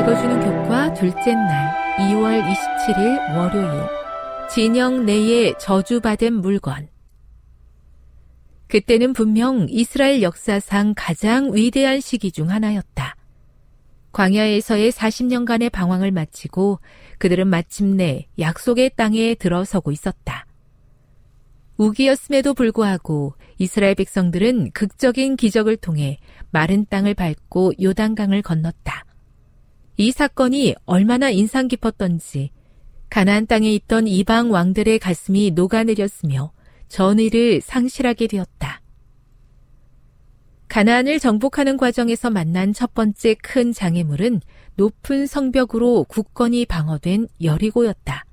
읽어주는 교과 둘째 날 2월 27일 월요일 진영 내에 저주받은 물건 그때는 분명 이스라엘 역사상 가장 위대한 시기 중 하나였다. 광야에서의 40년간의 방황을 마치고 그들은 마침내 약속의 땅에 들어서고 있었다. 우기였음에도 불구하고 이스라엘 백성들은 극적인 기적을 통해 마른 땅을 밟고 요단강을 건넜다. 이 사건이 얼마나 인상 깊었던지 가나안 땅에 있던 이방 왕들의 가슴이 녹아내렸으며 전의를 상실하게 되었다. 가나안을 정복하는 과정에서 만난 첫 번째 큰 장애물은 높은 성벽으로 굳건히 방어된 여리고였다.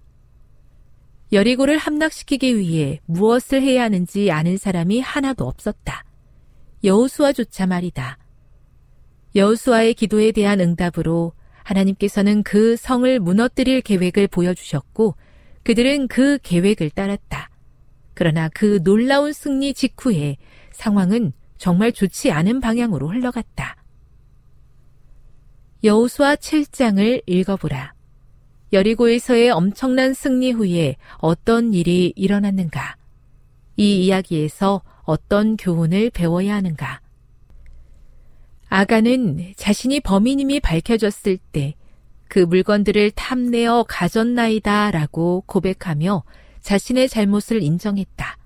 여리고를 함락시키기 위해 무엇을 해야 하는지 아는 사람이 하나도 없었다. 여호수아조차 말이다. 여호수아의 기도에 대한 응답으로 하나님께서는 그 성을 무너뜨릴 계획을 보여주셨고 그들은 그 계획을 따랐다. 그러나 그 놀라운 승리 직후에 상황은 정말 좋지 않은 방향으로 흘러갔다. 여호수아 7장을 읽어보라. 여리고에서의 엄청난 승리 후에 어떤 일이 일어났는가? 이 이야기에서 어떤 교훈을 배워야 하는가? 아가는 자신이 범인임이 밝혀졌을 때 그 물건들을 탐내어 가졌나이다 라고 고백하며 자신의 잘못을 인정했다.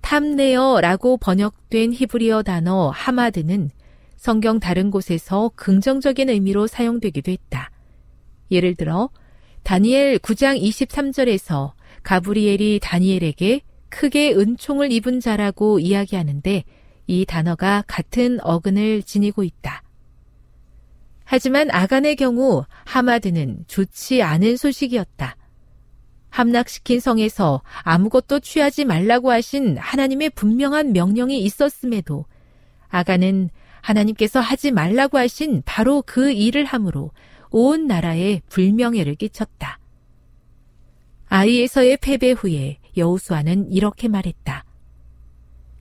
탐내어 라고 번역된 히브리어 단어 하마드는 성경 다른 곳에서 긍정적인 의미로 사용되기도 했다. 예를 들어, 다니엘 9장 23절에서 가브리엘이 다니엘에게 크게 은총을 입은 자라고 이야기하는데 이 단어가 같은 어근을 지니고 있다. 하지만 아간의 경우 하마드는 좋지 않은 소식이었다. 함락시킨 성에서 아무것도 취하지 말라고 하신 하나님의 분명한 명령이 있었음에도 아간은 하나님께서 하지 말라고 하신 바로 그 일을 함으로 온 나라에 불명예를 끼쳤다. 아이에서의 패배 후에 여우수아는 이렇게 말했다.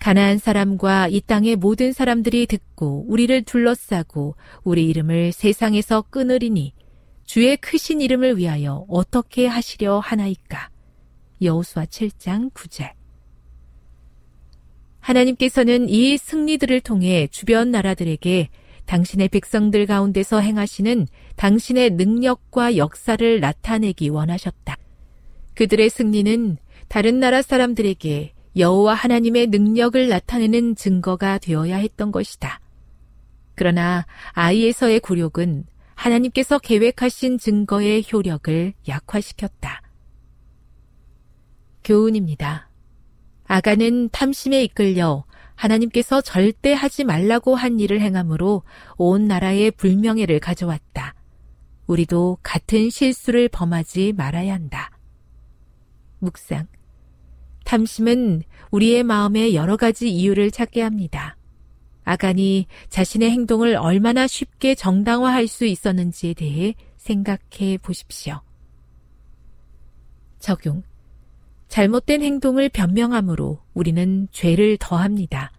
가나안 사람과 이 땅의 모든 사람들이 듣고 우리를 둘러싸고 우리 이름을 세상에서 끊으리니 주의 크신 이름을 위하여 어떻게 하시려 하나이까. 여호수아 7장 9절. 하나님께서는 이 승리들을 통해 주변 나라들에게 당신의 백성들 가운데서 행하시는 당신의 능력과 역사를 나타내기 원하셨다. 그들의 승리는 다른 나라 사람들에게 여호와 하나님의 능력을 나타내는 증거가 되어야 했던 것이다. 그러나 아이에서의 굴욕은 하나님께서 계획하신 증거의 효력을 약화시켰다. 교훈입니다. 아가는 탐심에 이끌려 하나님께서 절대 하지 말라고 한 일을 행함으로 온 나라에 불명예를 가져왔다. 우리도 같은 실수를 범하지 말아야 한다. 묵상. 탐심은 우리의 마음에 여러 가지 이유를 찾게 합니다. 아간이 자신의 행동을 얼마나 쉽게 정당화할 수 있었는지에 대해 생각해 보십시오. 적용. 잘못된 행동을 변명함으로 우리는 죄를 더합니다.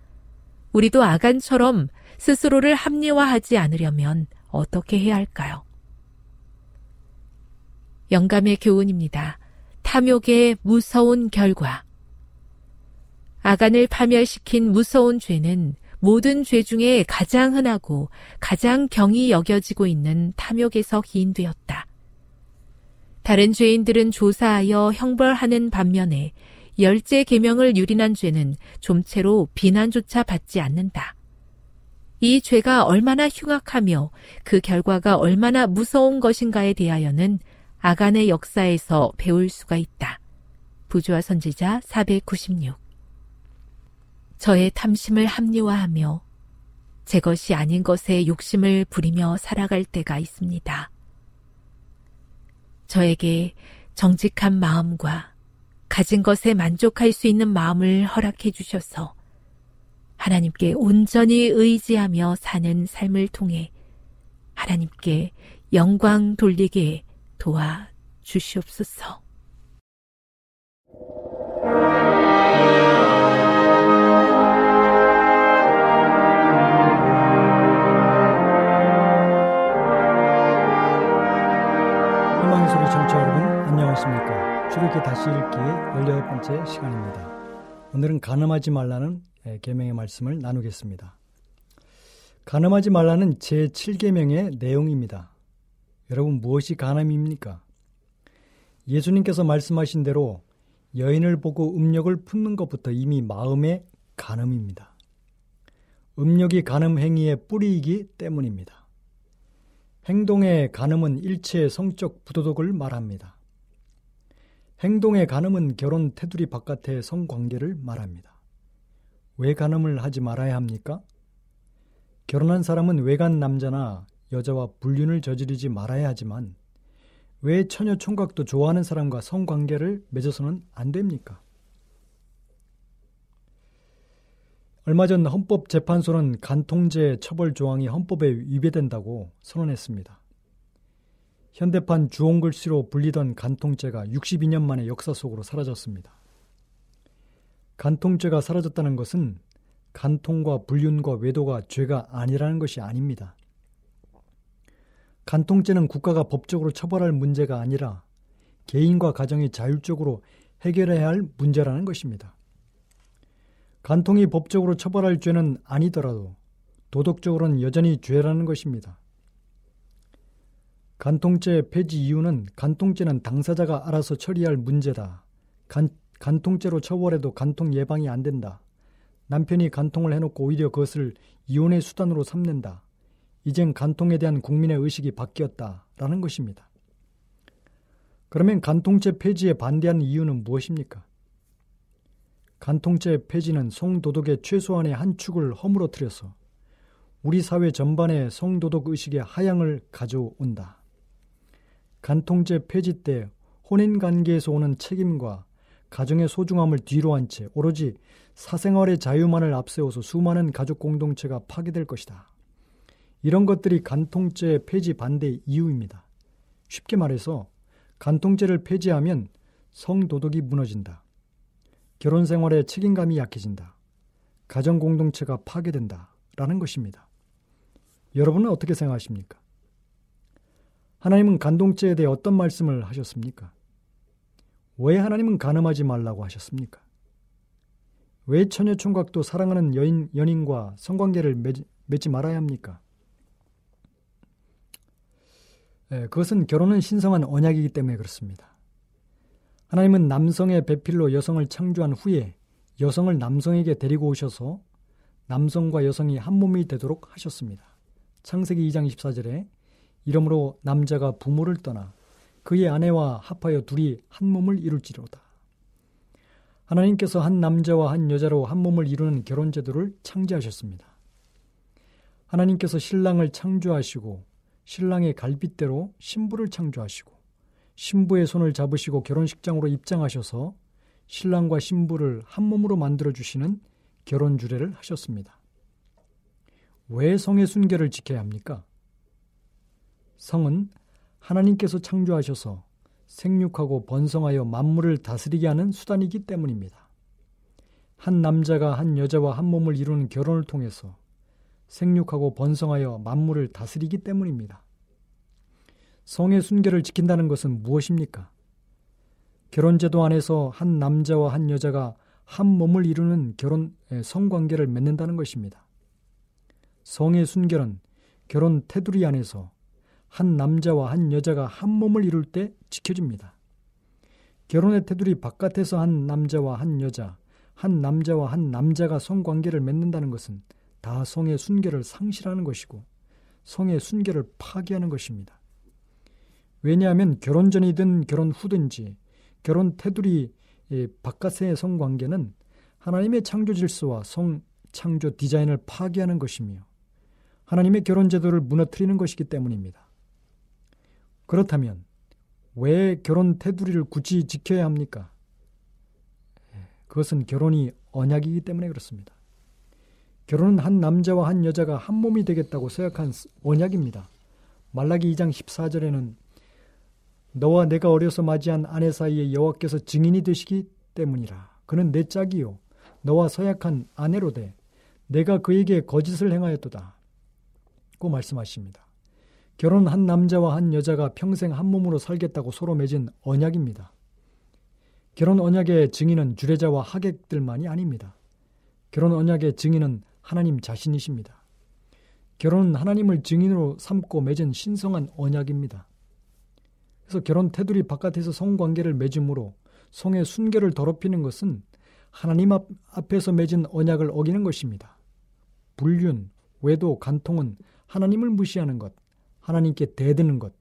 우리도 아간처럼 스스로를 합리화하지 않으려면 어떻게 해야 할까요? 영감의 교훈입니다. 탐욕의 무서운 결과. 아간을 파멸시킨 무서운 죄는 모든 죄 중에 가장 흔하고 가장 경이 여겨지고 있는 탐욕에서 기인되었다. 다른 죄인들은 조사하여 형벌하는 반면에 열째 계명을 유린한 죄는 좀채로 비난조차 받지 않는다. 이 죄가 얼마나 흉악하며 그 결과가 얼마나 무서운 것인가에 대하여는 아간의 역사에서 배울 수가 있다. 부조와 선지자 496 저의 탐심을 합리화하며 제 것이 아닌 것에 욕심을 부리며 살아갈 때가 있습니다. 저에게 정직한 마음과 가진 것에 만족할 수 있는 마음을 허락해 주셔서 하나님께 온전히 의지하며 사는 삶을 통해 하나님께 영광 돌리게 도와 주시옵소서. 희망의 소리 청취자 여러분 안녕하십니까 주렇게 다시 읽기의 18번째 시간입니다 오늘은 가늠하지 말라는 예, 계명의 말씀을 나누겠습니다 가늠하지 말라는 제7계명의 내용입니다 여러분 무엇이 가늠입니까? 예수님께서 말씀하신 대로 여인을 보고 음력을 품는 것부터 이미 마음의 가늠입니다. 음력이 가늠 행위의 뿌리이기 때문입니다. 행동의 가늠은 일체의 성적 부도덕을 말합니다. 행동의 가늠은 결혼 테두리 바깥의 성관계를 말합니다. 왜 가늠을 하지 말아야 합니까? 결혼한 사람은 외간 남자나 여자와 불륜을 저지르지 말아야 하지만 왜 처녀 총각도 좋아하는 사람과 성관계를 맺어서는 안 됩니까? 얼마 전 헌법재판소는 간통죄 처벌 조항이 헌법에 위배된다고 선언했습니다. 현대판 주홍글씨로 불리던 간통죄가 62년 만에 역사 속으로 사라졌습니다. 간통죄가 사라졌다는 것은 간통과 불륜과 외도가 죄가 아니라는 것이 아닙니다. 간통죄는 국가가 법적으로 처벌할 문제가 아니라 개인과 가정이 자율적으로 해결해야 할 문제라는 것입니다. 간통이 법적으로 처벌할 죄는 아니더라도 도덕적으로는 여전히 죄라는 것입니다. 간통죄 폐지 이유는 간통죄는 당사자가 알아서 처리할 문제다. 간, 간통죄로 처벌해도 간통 예방이 안 된다. 남편이 간통을 해놓고 오히려 그것을 이혼의 수단으로 삼는다. 이젠 간통에 대한 국민의 의식이 바뀌었다 라는 것입니다. 그러면 간통죄 폐지에 반대하는 이유는 무엇입니까? 간통죄 폐지는 성도덕의 최소한의 한 축을 허물어뜨려서 우리 사회 전반의 성도덕 의식의 하향을 가져온다. 간통죄 폐지 때 혼인 관계에서 오는 책임과 가정의 소중함을 뒤로 한 채 오로지 사생활의 자유만을 앞세워서 수많은 가족 공동체가 파괴될 것이다. 이런 것들이 간통죄 폐지 반대 이유입니다. 쉽게 말해서 간통죄를 폐지하면 성도덕이 무너진다. 결혼 생활에 책임감이 약해진다. 가정 공동체가 파괴된다. 라는 것입니다. 여러분은 어떻게 생각하십니까? 하나님은 간동죄에 대해 어떤 말씀을 하셨습니까? 왜 하나님은 가늠하지 말라고 하셨습니까? 왜 처녀 총각도 사랑하는 여인, 연인과 성관계를 맺, 맺지 말아야 합니까? 예, 그것은 결혼은 신성한 언약이기 때문에 그렇습니다. 하나님은 남성의 배필로 여성을 창조한 후에 여성을 남성에게 데리고 오셔서 남성과 여성이 한 몸이 되도록 하셨습니다. 창세기 2장 24절에 이러므로 남자가 부모를 떠나 그의 아내와 합하여 둘이 한 몸을 이룰지로다. 하나님께서 한 남자와 한 여자로 한 몸을 이루는 결혼 제도를 창제하셨습니다. 하나님께서 신랑을 창조하시고 신랑의 갈빗대로 신부를 창조하시고 신부의 손을 잡으시고 결혼식장으로 입장하셔서 신랑과 신부를 한 몸으로 만들어 주시는 결혼 주례를 하셨습니다. 왜 성의 순결을 지켜야 합니까? 성은 하나님께서 창조하셔서 생육하고 번성하여 만물을 다스리게 하는 수단이기 때문입니다. 한 남자가 한 여자와 한 몸을 이루는 결혼을 통해서 생육하고 번성하여 만물을 다스리기 때문입니다. 성의 순결을 지킨다는 것은 무엇입니까? 결혼제도 안에서 한 남자와 한 여자가 한 몸을 이루는 결혼 성관계를 맺는다는 것입니다. 성의 순결은 결혼 테두리 안에서 한 남자와 한 여자가 한 몸을 이룰 때 지켜집니다. 결혼의 테두리 바깥에서 한 남자와 한 여자, 한 남자와 한 남자가 성관계를 맺는다는 것은 다 성의 순결을 상실하는 것이고 성의 순결을 파괴하는 것입니다. 왜냐하면 결혼 전이든 결혼 후든지 결혼 테두리 바깥의 성관계는 하나님의 창조 질서와 성 창조 디자인을 파괴하는 것이며 하나님의 결혼 제도를 무너뜨리는 것이기 때문입니다. 그렇다면 왜 결혼 테두리를 굳이 지켜야 합니까? 그것은 결혼이 언약이기 때문에 그렇습니다. 결혼은 한 남자와 한 여자가 한 몸이 되겠다고 생각한 언약입니다. 말라기 2장 14절에는 너와 내가 어려서 맞이한 아내 사이에 여호와께서 증인이 되시기 때문이라. 그는 내 짝이요 너와 서약한 아내로 돼 내가 그에게 거짓을 행하였도다. 고 말씀하십니다. 결혼 한 남자와 한 여자가 평생 한 몸으로 살겠다고 서로 맺은 언약입니다. 결혼 언약의 증인은 주례자와 하객들만이 아닙니다. 결혼 언약의 증인은 하나님 자신이십니다. 결혼은 하나님을 증인으로 삼고 맺은 신성한 언약입니다. 그래서 결혼 테두리 바깥에서 성관계를 맺음으로 성의 순결을 더럽히는 것은 하나님 앞, 앞에서 맺은 언약을 어기는 것입니다. 불륜, 외도, 간통은 하나님을 무시하는 것, 하나님께 대드는 것,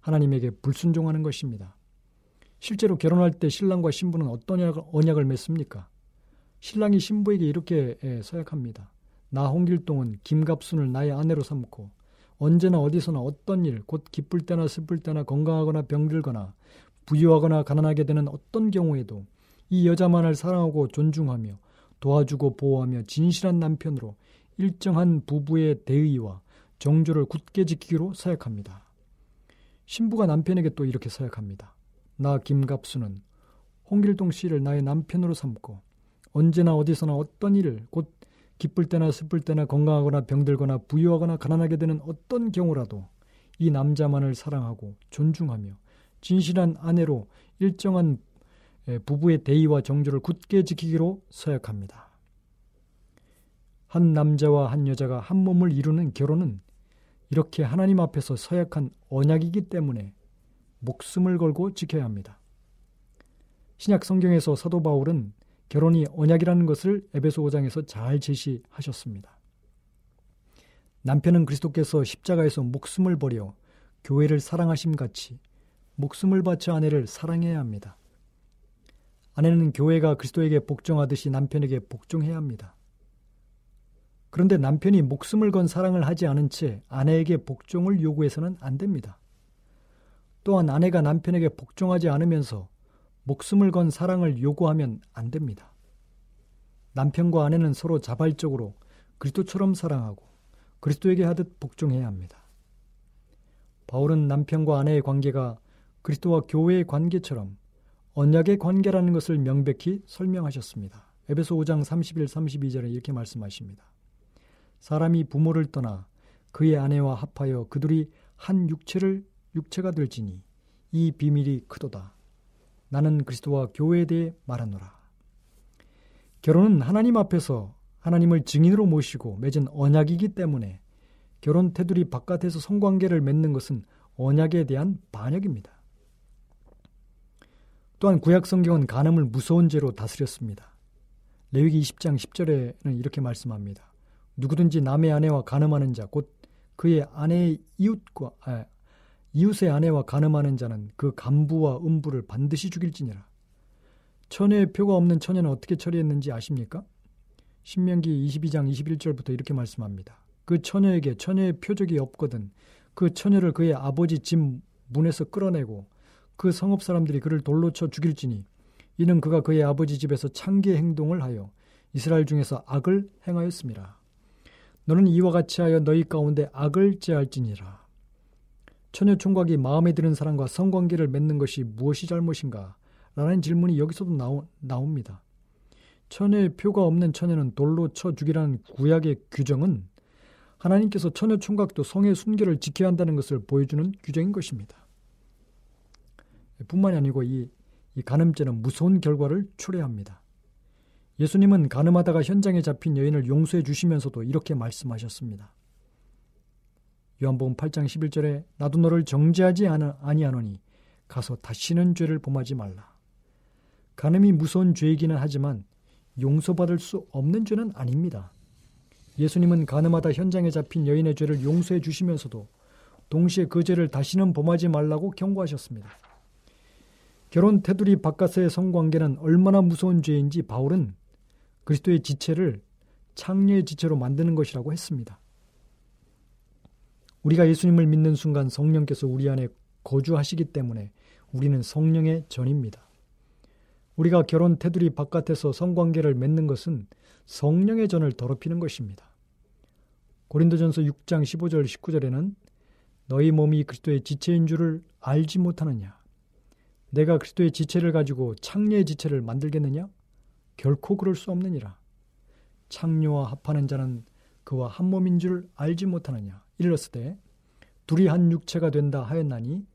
하나님에게 불순종하는 것입니다. 실제로 결혼할 때 신랑과 신부는 어떤 언약을 맺습니까? 신랑이 신부에게 이렇게 서약합니다. 나 홍길동은 김갑순을 나의 아내로 삼고 언제나 어디서나 어떤 일, 곧 기쁠 때나 슬플 때나 건강하거나 병들거나 부유하거나 가난하게 되는 어떤 경우에도 이 여자만을 사랑하고 존중하며 도와주고 보호하며 진실한 남편으로 일정한 부부의 대의와 정조를 굳게 지키기로 서약합니다. 신부가 남편에게 또 이렇게 서약합니다. 나 김갑수는 홍길동 씨를 나의 남편으로 삼고 언제나 어디서나 어떤 일을 곧 기쁠 때나 슬플 때나 건강하거나 병들거나 부유하거나 가난하게 되는 어떤 경우라도 이 남자만을 사랑하고 존중하며 진실한 아내로 일정한 부부의 대의와 정조를 굳게 지키기로 서약합니다. 한 남자와 한 여자가 한 몸을 이루는 결혼은 이렇게 하나님 앞에서 서약한 언약이기 때문에 목숨을 걸고 지켜야 합니다. 신약 성경에서 사도 바울은 결혼이 언약이라는 것을 에베소 5장에서 잘 제시하셨습니다. 남편은 그리스도께서 십자가에서 목숨을 버려 교회를 사랑하심 같이 목숨을 바쳐 아내를 사랑해야 합니다. 아내는 교회가 그리스도에게 복종하듯이 남편에게 복종해야 합니다. 그런데 남편이 목숨을 건 사랑을 하지 않은 채 아내에게 복종을 요구해서는 안 됩니다. 또한 아내가 남편에게 복종하지 않으면서 목숨을 건 사랑을 요구하면 안 됩니다. 남편과 아내는 서로 자발적으로 그리스도처럼 사랑하고 그리스도에게 하듯 복종해야 합니다. 바울은 남편과 아내의 관계가 그리스도와 교회의 관계처럼 언약의 관계라는 것을 명백히 설명하셨습니다. 에베소 5장 31, 32절에 이렇게 말씀하십니다. 사람이 부모를 떠나 그의 아내와 합하여 그들이 한 육체를 육체가 될지니 이 비밀이 크도다. 나는 그리스도와 교회에 대해 말하노라. 결혼은 하나님 앞에서 하나님을 증인으로 모시고 맺은 언약이기 때문에 결혼 테두리 바깥에서 성관계를 맺는 것은 언약에 대한 반역입니다. 또한 구약 성경은 간음을 무서운 죄로 다스렸습니다. 레위기 20장 10절에는 이렇게 말씀합니다. 누구든지 남의 아내와 간음하는 자, 곧 그의 아내의 이웃과 아, 이웃의 아내와 간음하는 자는 그 간부와 음부를 반드시 죽일지니라. 처녀의 표가 없는 처녀는 어떻게 처리했는지 아십니까? 신명기 22장 21절부터 이렇게 말씀합니다. 그 처녀에게 처녀의 표적이 없거든 그 처녀를 그의 아버지 집 문에서 끌어내고 그 성읍 사람들이 그를 돌로 쳐 죽일지니 이는 그가 그의 아버지 집에서 창기 행동을 하여 이스라엘 중에서 악을 행하였습니다. 너는 이와 같이 하여 너희 가운데 악을 제할지니라. 처녀 총각이 마음에 드는 사람과 성관계를 맺는 것이 무엇이 잘못인가? 라는 질문이 여기서도 나오, 나옵니다. 처녀의 표가 없는 처녀는 돌로 쳐 죽이라는 구약의 규정은 하나님께서 처녀 총각도 성의 순결을 지켜야 한다는 것을 보여주는 규정인 것입니다. 뿐만이 아니고 이, 이 간음죄는 무서운 결과를 초래합니다. 예수님은 간음하다가 현장에 잡힌 여인을 용서해 주시면서도 이렇게 말씀하셨습니다. 요한복음 8장 11절에 나도 너를 정죄하지 아니하노니 가서 다시는 죄를 범하지 말라. 간음이 무서운 죄이기는 하지만 용서받을 수 없는 죄는 아닙니다. 예수님은 가늠하다 현장에 잡힌 여인의 죄를 용서해 주시면서도 동시에 그 죄를 다시는 범하지 말라고 경고하셨습니다. 결혼 테두리 바깥의 성관계는 얼마나 무서운 죄인지 바울은 그리스도의 지체를 창녀의 지체로 만드는 것이라고 했습니다. 우리가 예수님을 믿는 순간 성령께서 우리 안에 거주하시기 때문에 우리는 성령의 전입니다. 우리가 결혼 테두리 바깥에서 성관계를 맺는 것은 성령의 전을 더럽히는 것입니다. 고린도전서 6장 15절 19절에는 너희 몸이 그리스도의 지체인 줄을 알지 못하느냐? 내가 그리스도의 지체를 가지고 창녀의 지체를 만들겠느냐? 결코 그럴 수 없느니라. 창녀와 합하는 자는 그와 한 몸인 줄 알지 못하느냐? 일렀을 때 둘이 한 육체가 된다 하였나니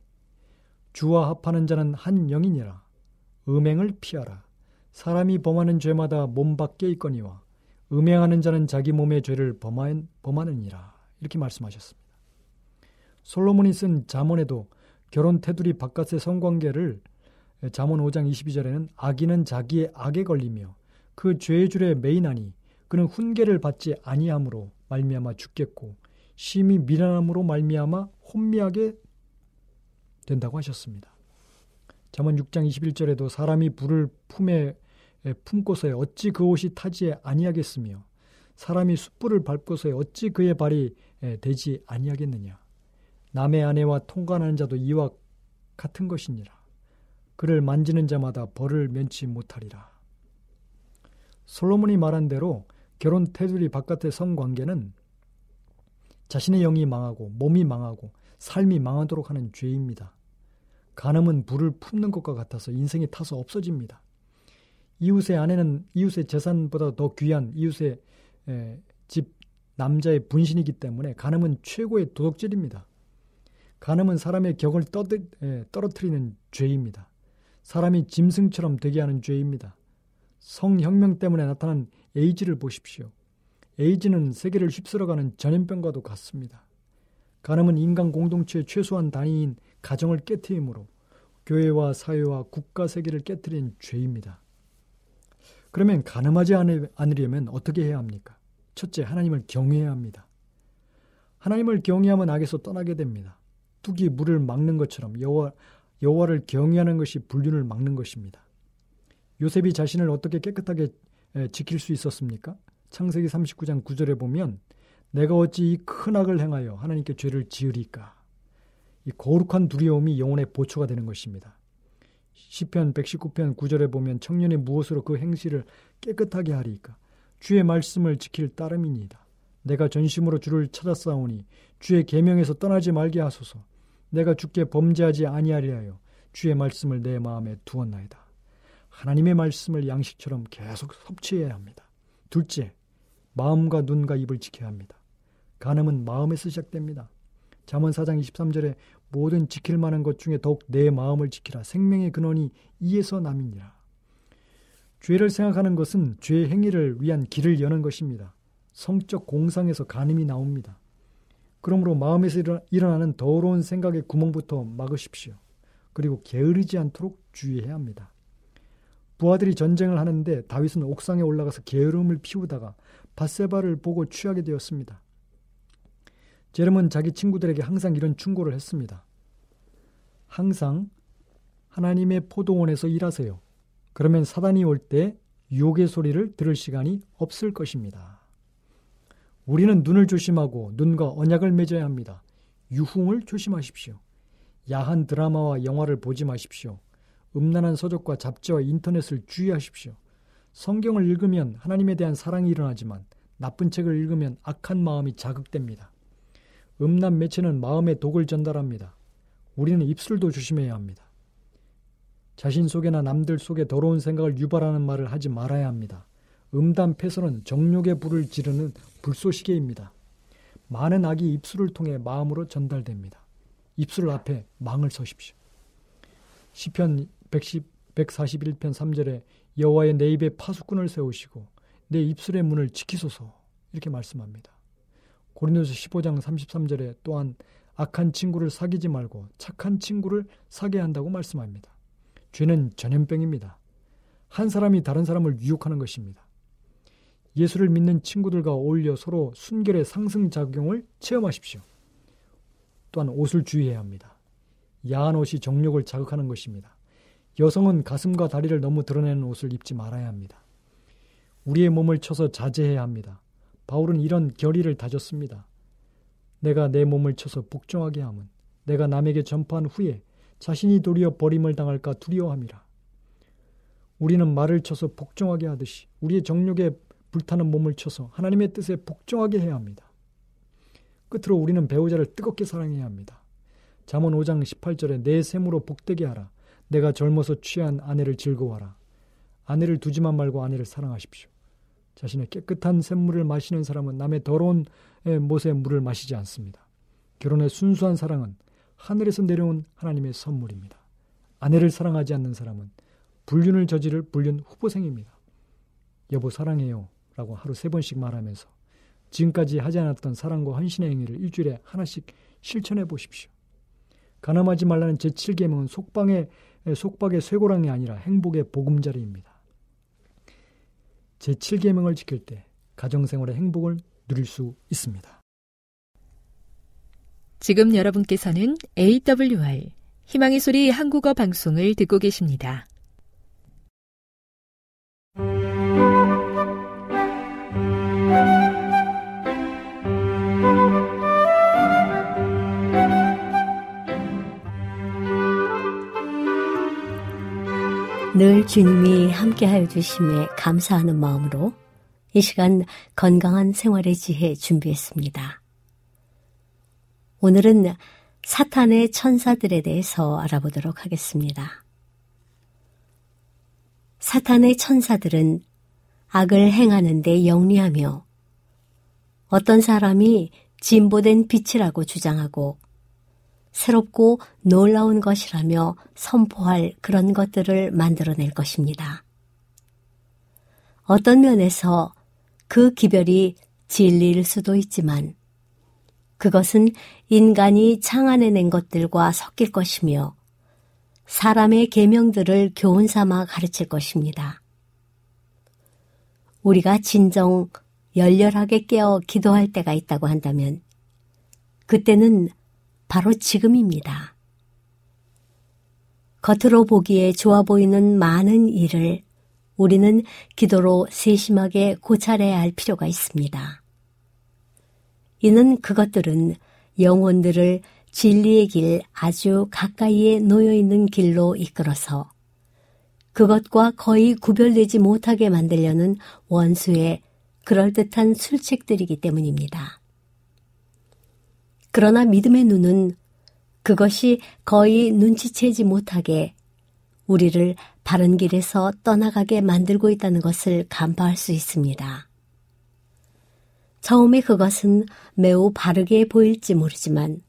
주와 합하는 자는 한 영이니라. 음행을 피하라. 사람이 범하는 죄마다 몸 밖에 있거니와 음행하는 자는 자기 몸의 죄를 범하는, 범하느니라. 이렇게 말씀하셨습니다. 솔로몬이 쓴 자문에도 결혼 테두리 바깥의 성관계를 자문 5장 22절에는 악인은 자기의 악에 걸리며 그 죄의 줄에 매인하니 그는 훈계를 받지 아니함으로 말미암아 죽겠고 심히 미련함으로 말미암아 혼미하게 된다고 하셨습니다. 잠언 6장 21절에도 사람이 불을 품에 품고서야 어찌 그 옷이 타지 아니하겠으며 사람이 숯불을 밟고서야 어찌 그의 발이 되지 아니하겠느냐? 남의 아내와 통관하는 자도 이와 같은 것이니라. 그를 만지는 자마다 벌을 면치 못하리라. 솔로몬이 말한 대로 결혼 테두리 바깥의 성관계는 자신의 영이 망하고 몸이 망하고 삶이 망하도록 하는 죄입니다. 간음은 불을 품는 것과 같아서 인생이 타서 없어집니다. 이웃의 아내는 이웃의 재산보다 더 귀한 이웃의 에, 집 남자의 분신이기 때문에 간음은 최고의 도덕질입니다. 간음은 사람의 격을 떠들, 에, 떨어뜨리는 죄입니다. 사람이 짐승처럼 되게 하는 죄입니다. 성혁명 때문에 나타난 에이즈를 보십시오. 에이즈는 세계를 휩쓸어가는 전염병과도 같습니다. 간음은 인간 공동체의 최소한 단위인 가정을 깨뜨림으로 교회와 사회와 국가 세계를 깨뜨린 죄입니다. 그러면 가늠하지 않으려면 어떻게 해야 합니까? 첫째, 하나님을 경외해야 합니다. 하나님을 경외하면 악에서 떠나게 됩니다. 뚝이 물을 막는 것처럼 여호와 여호와를 경외하는 것이 불륜을 막는 것입니다. 요셉이 자신을 어떻게 깨끗하게 지킬 수 있었습니까? 창세기 39장 9절에 보면 내가 어찌 이 큰 악을 행하여 하나님께 죄를 지으리까? 이 거룩한 두려움이 영혼의 보초가 되는 것입니다. 시편 119편 9절에 보면 청년이 무엇으로 그 행실을 깨끗하게 하리까? 주의 말씀을 지킬 따름이니이다. 내가 전심으로 주를 찾았사오니 주의 계명에서 떠나지 말게 하소서. 내가 주께 범죄하지 아니하리하여 주의 말씀을 내 마음에 두었나이다. 하나님의 말씀을 양식처럼 계속 섭취해야 합니다. 둘째, 마음과 눈과 입을 지켜야 합니다. 간음은 마음에서 시작됩니다. 잠언 4장 23절에 모든 지킬 만한 것 중에 더욱 내 마음을 지키라. 생명의 근원이 이에서 남이니라. 죄를 생각하는 것은 죄 행위를 위한 길을 여는 것입니다. 성적 공상에서 간음이 나옵니다. 그러므로 마음에서 일어나는 더러운 생각의 구멍부터 막으십시오. 그리고 게으르지 않도록 주의해야 합니다. 부하들이 전쟁을 하는데 다윗은 옥상에 올라가서 게으름을 피우다가 바세바를 보고 취하게 되었습니다. 제롬은 자기 친구들에게 항상 이런 충고를 했습니다. 항상 하나님의 포도원에서 일하세요. 그러면 사단이 올 때 유혹의 소리를 들을 시간이 없을 것입니다. 우리는 눈을 조심하고 눈과 언약을 맺어야 합니다. 유흥을 조심하십시오. 야한 드라마와 영화를 보지 마십시오. 음란한 서적과 잡지와 인터넷을 주의하십시오. 성경을 읽으면 하나님에 대한 사랑이 일어나지만 나쁜 책을 읽으면 악한 마음이 자극됩니다. 음란 매체는 마음의 독을 전달합니다. 우리는 입술도 조심해야 합니다. 자신 속에나 남들 속에 더러운 생각을 유발하는 말을 하지 말아야 합니다. 음담 패설은 정욕의 불을 지르는 불쏘시개입니다. 많은 악이 입술을 통해 마음으로 전달됩니다. 입술 앞에 망을 서십시오. 시편 110, 141편 3절에 여호와의 내 입에 파수꾼을 세우시고 내 입술의 문을 지키소서 이렇게 말씀합니다. 고린도서 15장 33절에 또한 악한 친구를 사귀지 말고 착한 친구를 사귀어야 한다고 말씀합니다. 죄는 전염병입니다. 한 사람이 다른 사람을 유혹하는 것입니다. 예수를 믿는 친구들과 어울려 서로 순결의 상승작용을 체험하십시오. 또한 옷을 주의해야 합니다. 야한 옷이 정욕을 자극하는 것입니다. 여성은 가슴과 다리를 너무 드러내는 옷을 입지 말아야 합니다. 우리의 몸을 쳐서 자제해야 합니다. 바울은 이런 결의를 다졌습니다. 내가 내 몸을 쳐서 복종하게 함은 내가 남에게 전파한 후에 자신이 도리어 버림을 당할까 두려워함이라. 우리는 말을 쳐서 복종하게 하듯이 우리의 정욕에 불타는 몸을 쳐서 하나님의 뜻에 복종하게 해야 합니다. 끝으로 우리는 배우자를 뜨겁게 사랑해야 합니다. 잠언 5장 18절에 내 샘으로 복되게 하라. 내가 젊어서 취한 아내를 즐거워하라. 아내를 두지만 말고 아내를 사랑하십시오. 자신의 깨끗한 샘물을 마시는 사람은 남의 더러운 못의 물을 마시지 않습니다. 결혼의 순수한 사랑은 하늘에서 내려온 하나님의 선물입니다. 아내를 사랑하지 않는 사람은 불륜을 저지를 불륜 후보생입니다. 여보 사랑해요 라고 하루 세 번씩 말하면서 지금까지 하지 않았던 사랑과 헌신의 행위를 일주일에 하나씩 실천해 보십시오. 가늠하지 말라는 제7계명은 속방의 속박의 쇠고랑이 아니라 행복의 보금자리입니다. 제7계명을 지킬 때 가정생활의 행복을 누릴 수 있습니다. 지금 여러분께서는 AWR 희망의 소리 한국어 방송을 듣고 계십니다. 늘 주님이 함께하여 주심에 감사하는 마음으로 이 시간 건강한 생활의 지혜 준비했습니다. 오늘은 사탄의 천사들에 대해서 알아보도록 하겠습니다. 사탄의 천사들은 악을 행하는데 영리하며 어떤 사람이 진보된 빛이라고 주장하고 새롭고 놀라운 것이라며 선포할 그런 것들을 만들어낼 것입니다. 어떤 면에서 그 기별이 진리일 수도 있지만 그것은 인간이 창안해낸 것들과 섞일 것이며 사람의 계명들을 교훈 삼아 가르칠 것입니다. 우리가 진정 열렬하게 깨어 기도할 때가 있다고 한다면 그때는 바로 지금입니다. 겉으로 보기에 좋아 보이는 많은 일을 우리는 기도로 세심하게 고찰해야 할 필요가 있습니다. 이는 그것들은 영혼들을 진리의 길 아주 가까이에 놓여 있는 길로 이끌어서 그것과 거의 구별되지 못하게 만들려는 원수의 그럴듯한 술책들이기 때문입니다. 그러나 믿음의 눈은 그것이 거의 눈치채지 못하게 우리를 바른 길에서 떠나가게 만들고 있다는 것을 간파할 수 있습니다. 처음에 그것은 매우 바르게 보일지 모르지만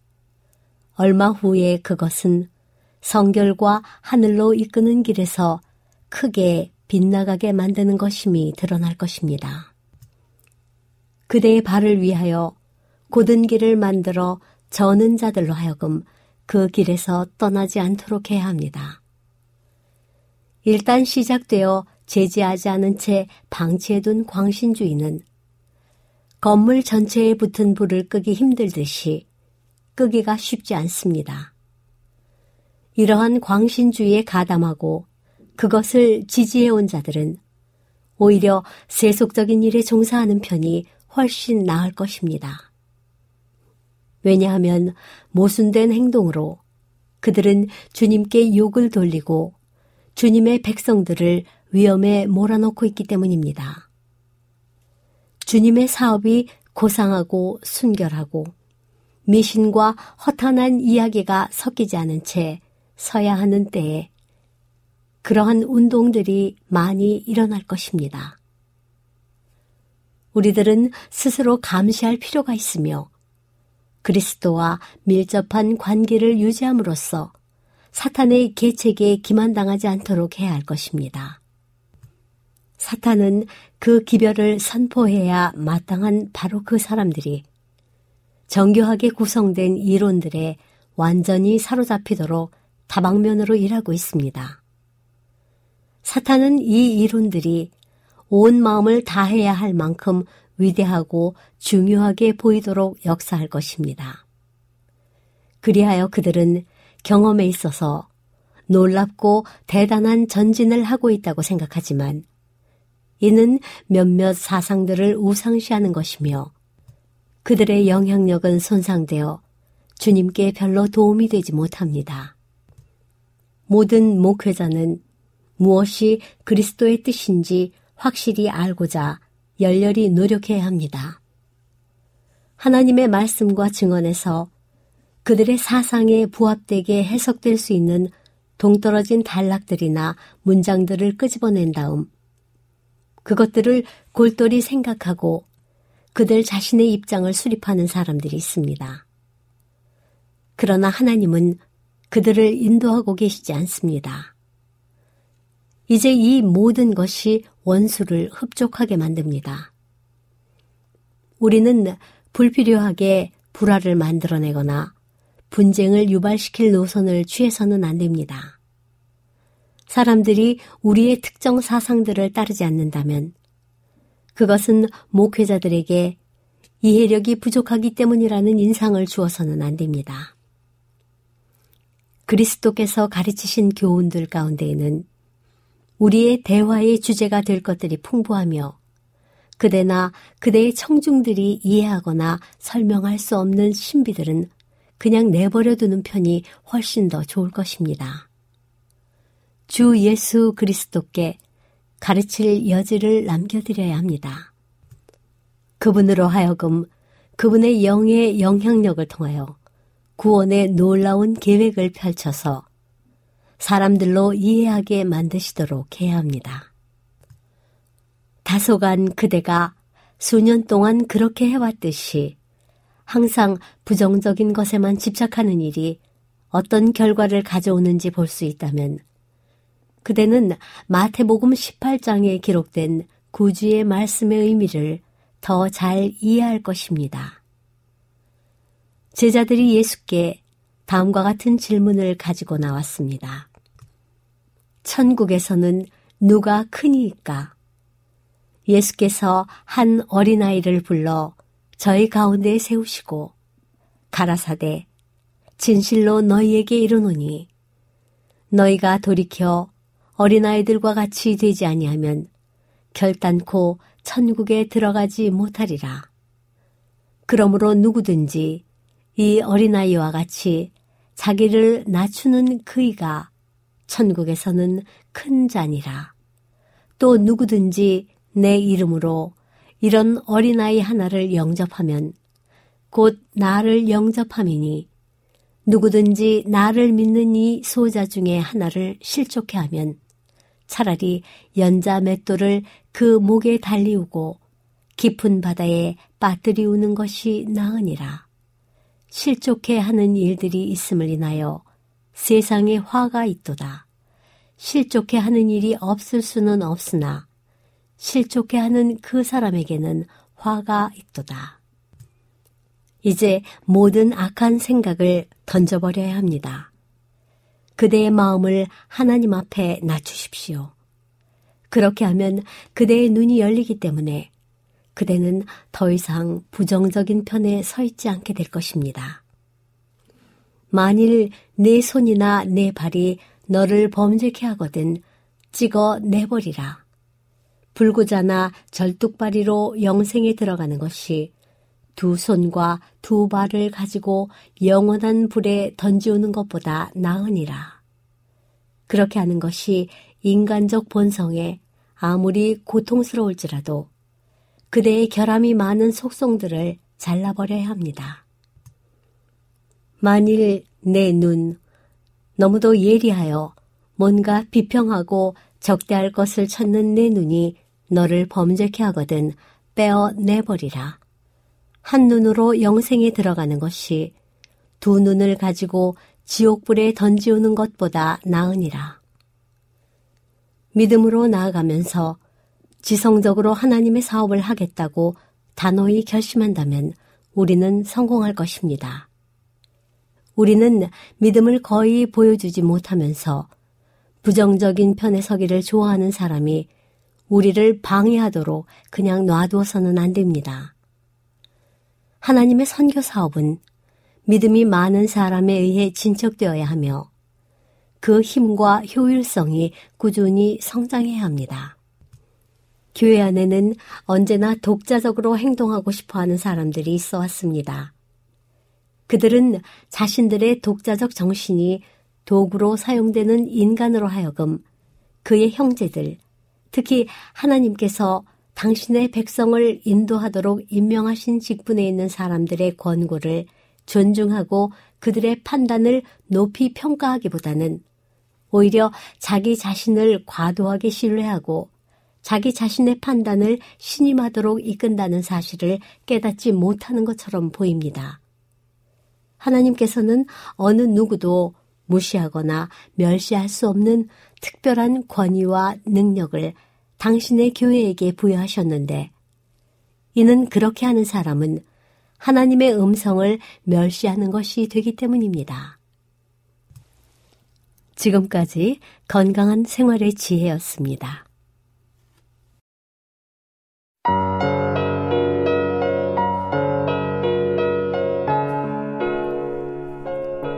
얼마 후에 그것은 성결과 하늘로 이끄는 길에서 크게 빗나가게 만드는 것임이 드러날 것입니다. 그대의 발을 위하여 곧은 길을 만들어 저는 자들로 하여금 그 길에서 떠나지 않도록 해야 합니다. 일단 시작되어 제지하지 않은 채 방치해둔 광신주의는 건물 전체에 붙은 불을 끄기 힘들듯이 끄기가 쉽지 않습니다. 이러한 광신주의에 가담하고 그것을 지지해온 자들은 오히려 세속적인 일에 종사하는 편이 훨씬 나을 것입니다. 왜냐하면 모순된 행동으로 그들은 주님께 욕을 돌리고 주님의 백성들을 위험에 몰아넣고 있기 때문입니다. 주님의 사업이 고상하고 순결하고 미신과 허탄한 이야기가 섞이지 않은 채 서야 하는 때에 그러한 운동들이 많이 일어날 것입니다. 우리들은 스스로 감시할 필요가 있으며 그리스도와 밀접한 관계를 유지함으로써 사탄의 계책에 기만당하지 않도록 해야 할 것입니다. 사탄은 그 기별을 선포해야 마땅한 바로 그 사람들이 정교하게 구성된 이론들에 완전히 사로잡히도록 다방면으로 일하고 있습니다. 사탄은 이 이론들이 온 마음을 다해야 할 만큼 위대하고 중요하게 보이도록 역사할 것입니다. 그리하여 그들은 경험에 있어서 놀랍고 대단한 전진을 하고 있다고 생각하지만 이는 몇몇 사상들을 우상시하는 것이며 그들의 영향력은 손상되어 주님께 별로 도움이 되지 못합니다. 모든 목회자는 무엇이 그리스도의 뜻인지 확실히 알고자 열렬히 노력해야 합니다. 하나님의 말씀과 증언에서 그들의 사상에 부합되게 해석될 수 있는 동떨어진 단락들이나 문장들을 끄집어낸 다음 그것들을 골똘히 생각하고 그들 자신의 입장을 수립하는 사람들이 있습니다. 그러나 하나님은 그들을 인도하고 계시지 않습니다. 이제 이 모든 것이 원수를 흡족하게 만듭니다. 우리는 불필요하게 불화를 만들어내거나 분쟁을 유발시킬 노선을 취해서는 안 됩니다. 사람들이 우리의 특정 사상들을 따르지 않는다면 그것은 목회자들에게 이해력이 부족하기 때문이라는 인상을 주어서는 안 됩니다. 그리스도께서 가르치신 교훈들 가운데에는 우리의 대화의 주제가 될 것들이 풍부하며 그대나 그대의 청중들이 이해하거나 설명할 수 없는 신비들은 그냥 내버려 두는 편이 훨씬 더 좋을 것입니다. 주 예수 그리스도께 가르칠 여지를 남겨드려야 합니다. 그분으로 하여금 그분의 영의 영향력을 통하여 구원의 놀라운 계획을 펼쳐서 사람들로 이해하게 만드시도록 해야 합니다. 다소간 그대가 수년 동안 그렇게 해왔듯이 항상 부정적인 것에만 집착하는 일이 어떤 결과를 가져오는지 볼 수 있다면 그대는 마태복음 18장에 기록된 구주의 말씀의 의미를 더 잘 이해할 것입니다. 제자들이 예수께 다음과 같은 질문을 가지고 나왔습니다. 천국에서는 누가 크니까? 예수께서 한 어린아이를 불러 저희 가운데 세우시고 가라사대 진실로 너희에게 이르노니 너희가 돌이켜 어린아이들과 같이 되지 아니하면 결단코 천국에 들어가지 못하리라. 그러므로 누구든지 이 어린아이와 같이 자기를 낮추는 그이가 천국에서는 큰 자니라. 또 누구든지 내 이름으로 이런 어린아이 하나를 영접하면 곧 나를 영접함이니 누구든지 나를 믿는 이 소자 중에 하나를 실족해 하면 차라리 연자 맷돌을 그 목에 달리우고 깊은 바다에 빠뜨리우는 것이 나으니라. 실족해 하는 일들이 있음을 인하여 세상에 화가 있도다. 실족해 하는 일이 없을 수는 없으나 실족해 하는 그 사람에게는 화가 있도다. 이제 모든 악한 생각을 던져버려야 합니다. 그대의 마음을 하나님 앞에 낮추십시오. 그렇게 하면 그대의 눈이 열리기 때문에 그대는 더 이상 부정적인 편에 서 있지 않게 될 것입니다. 만일 내 손이나 내 발이 너를 범죄케 하거든 찍어 내버리라. 불구자나 절뚝발이로 영생에 들어가는 것이 두 손과 두 발을 가지고 영원한 불에 던지우는 것보다 나으니라. 그렇게 하는 것이 인간적 본성에 아무리 고통스러울지라도 그대의 결함이 많은 속성들을 잘라버려야 합니다. 만일 내 눈, 너무도 예리하여 뭔가 비평하고 적대할 것을 찾는 내 눈이 너를 범죄케 하거든 빼어 내버리라. 한 눈으로 영생에 들어가는 것이 두 눈을 가지고 지옥불에 던지우는 것보다 나으니라. 믿음으로 나아가면서 지성적으로 하나님의 사업을 하겠다고 단호히 결심한다면 우리는 성공할 것입니다. 우리는 믿음을 거의 보여주지 못하면서 부정적인 편에 서기를 좋아하는 사람이 우리를 방해하도록 그냥 놔두어서는 안 됩니다. 하나님의 선교 사업은 믿음이 많은 사람에 의해 진척되어야 하며 그 힘과 효율성이 꾸준히 성장해야 합니다. 교회 안에는 언제나 독자적으로 행동하고 싶어 하는 사람들이 있어 왔습니다. 그들은 자신들의 독자적 정신이 도구로 사용되는 인간으로 하여금 그의 형제들, 특히 하나님께서 당신의 백성을 인도하도록 임명하신 직분에 있는 사람들의 권고를 존중하고 그들의 판단을 높이 평가하기보다는 오히려 자기 자신을 과도하게 신뢰하고 자기 자신의 판단을 신임하도록 이끈다는 사실을 깨닫지 못하는 것처럼 보입니다. 하나님께서는 어느 누구도 무시하거나 멸시할 수 없는 특별한 권위와 능력을 당신의 교회에게 부여하셨는데 이는 그렇게 하는 사람은 하나님의 음성을 멸시하는 것이 되기 때문입니다. 지금까지 건강한 생활의 지혜였습니다.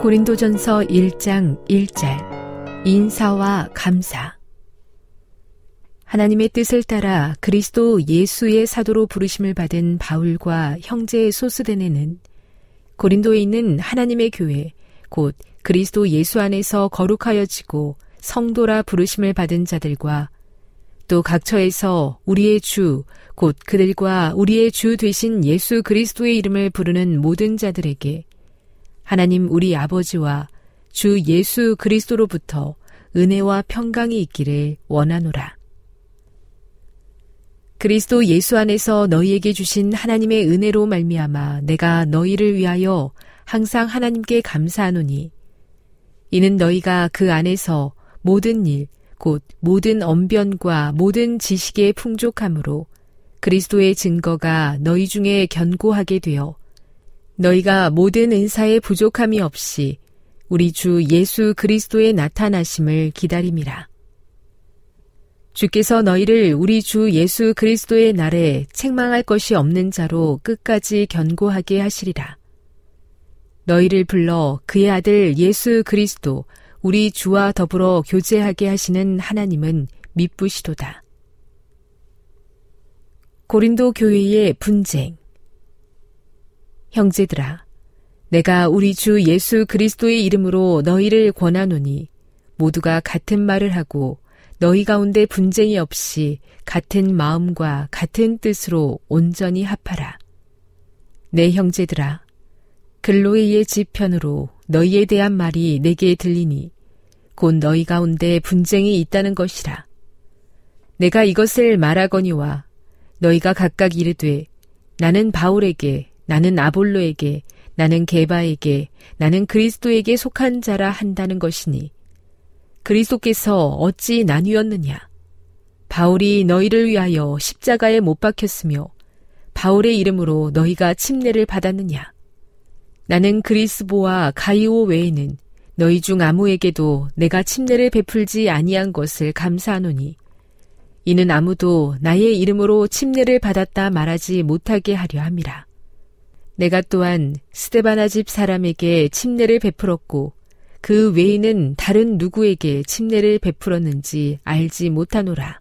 고린도전서 1장 1절. 인사와 감사. 하나님의 뜻을 따라 그리스도 예수의 사도로 부르심을 받은 바울과 형제 소스데네는 고린도에 있는 하나님의 교회 곧 그리스도 예수 안에서 거룩하여지고 성도라 부르심을 받은 자들과 또 각처에서 우리의 주, 곧 그들과 우리의 주 되신 예수 그리스도의 이름을 부르는 모든 자들에게 하나님 우리 아버지와 주 예수 그리스도로부터 은혜와 평강이 있기를 원하노라. 그리스도 예수 안에서 너희에게 주신 하나님의 은혜로 말미암아 내가 너희를 위하여 항상 하나님께 감사하노니 이는 너희가 그 안에서 모든 일, 곧 모든 언변과 모든 지식의 풍족함으로 그리스도의 증거가 너희 중에 견고하게 되어 너희가 모든 은사의 부족함이 없이 우리 주 예수 그리스도의 나타나심을 기다림이라. 주께서 너희를 우리 주 예수 그리스도의 날에 책망할 것이 없는 자로 끝까지 견고하게 하시리라. 너희를 불러 그의 아들 예수 그리스도 우리 주와 더불어 교제하게 하시는 하나님은 미쁘시도다. 고린도 교회의 분쟁 형제들아 내가 우리 주 예수 그리스도의 이름으로 너희를 권하노니 모두가 같은 말을 하고 너희 가운데 분쟁이 없이 같은 마음과 같은 뜻으로 온전히 합하라. 내 형제들아, 글로이의 지편으로 너희에 대한 말이 내게 들리니 곧 너희 가운데 분쟁이 있다는 것이라. 내가 이것을 말하거니와 너희가 각각 이르되 나는 바울에게 나는 아볼로에게 나는 게바에게 나는 그리스도에게 속한 자라 한다는 것이니 그리스도께서 어찌 나뉘었느냐? 바울이 너희를 위하여 십자가에 못 박혔으며 바울의 이름으로 너희가 침례를 받았느냐? 나는 그리스보와 가이오 외에는 너희 중 아무에게도 내가 침례를 베풀지 아니한 것을 감사하노니 이는 아무도 나의 이름으로 침례를 받았다 말하지 못하게 하려 함이라. 내가 또한 스테바나 집 사람에게 침례를 베풀었고 그 외에는 다른 누구에게 침례를 베풀었는지 알지 못하노라.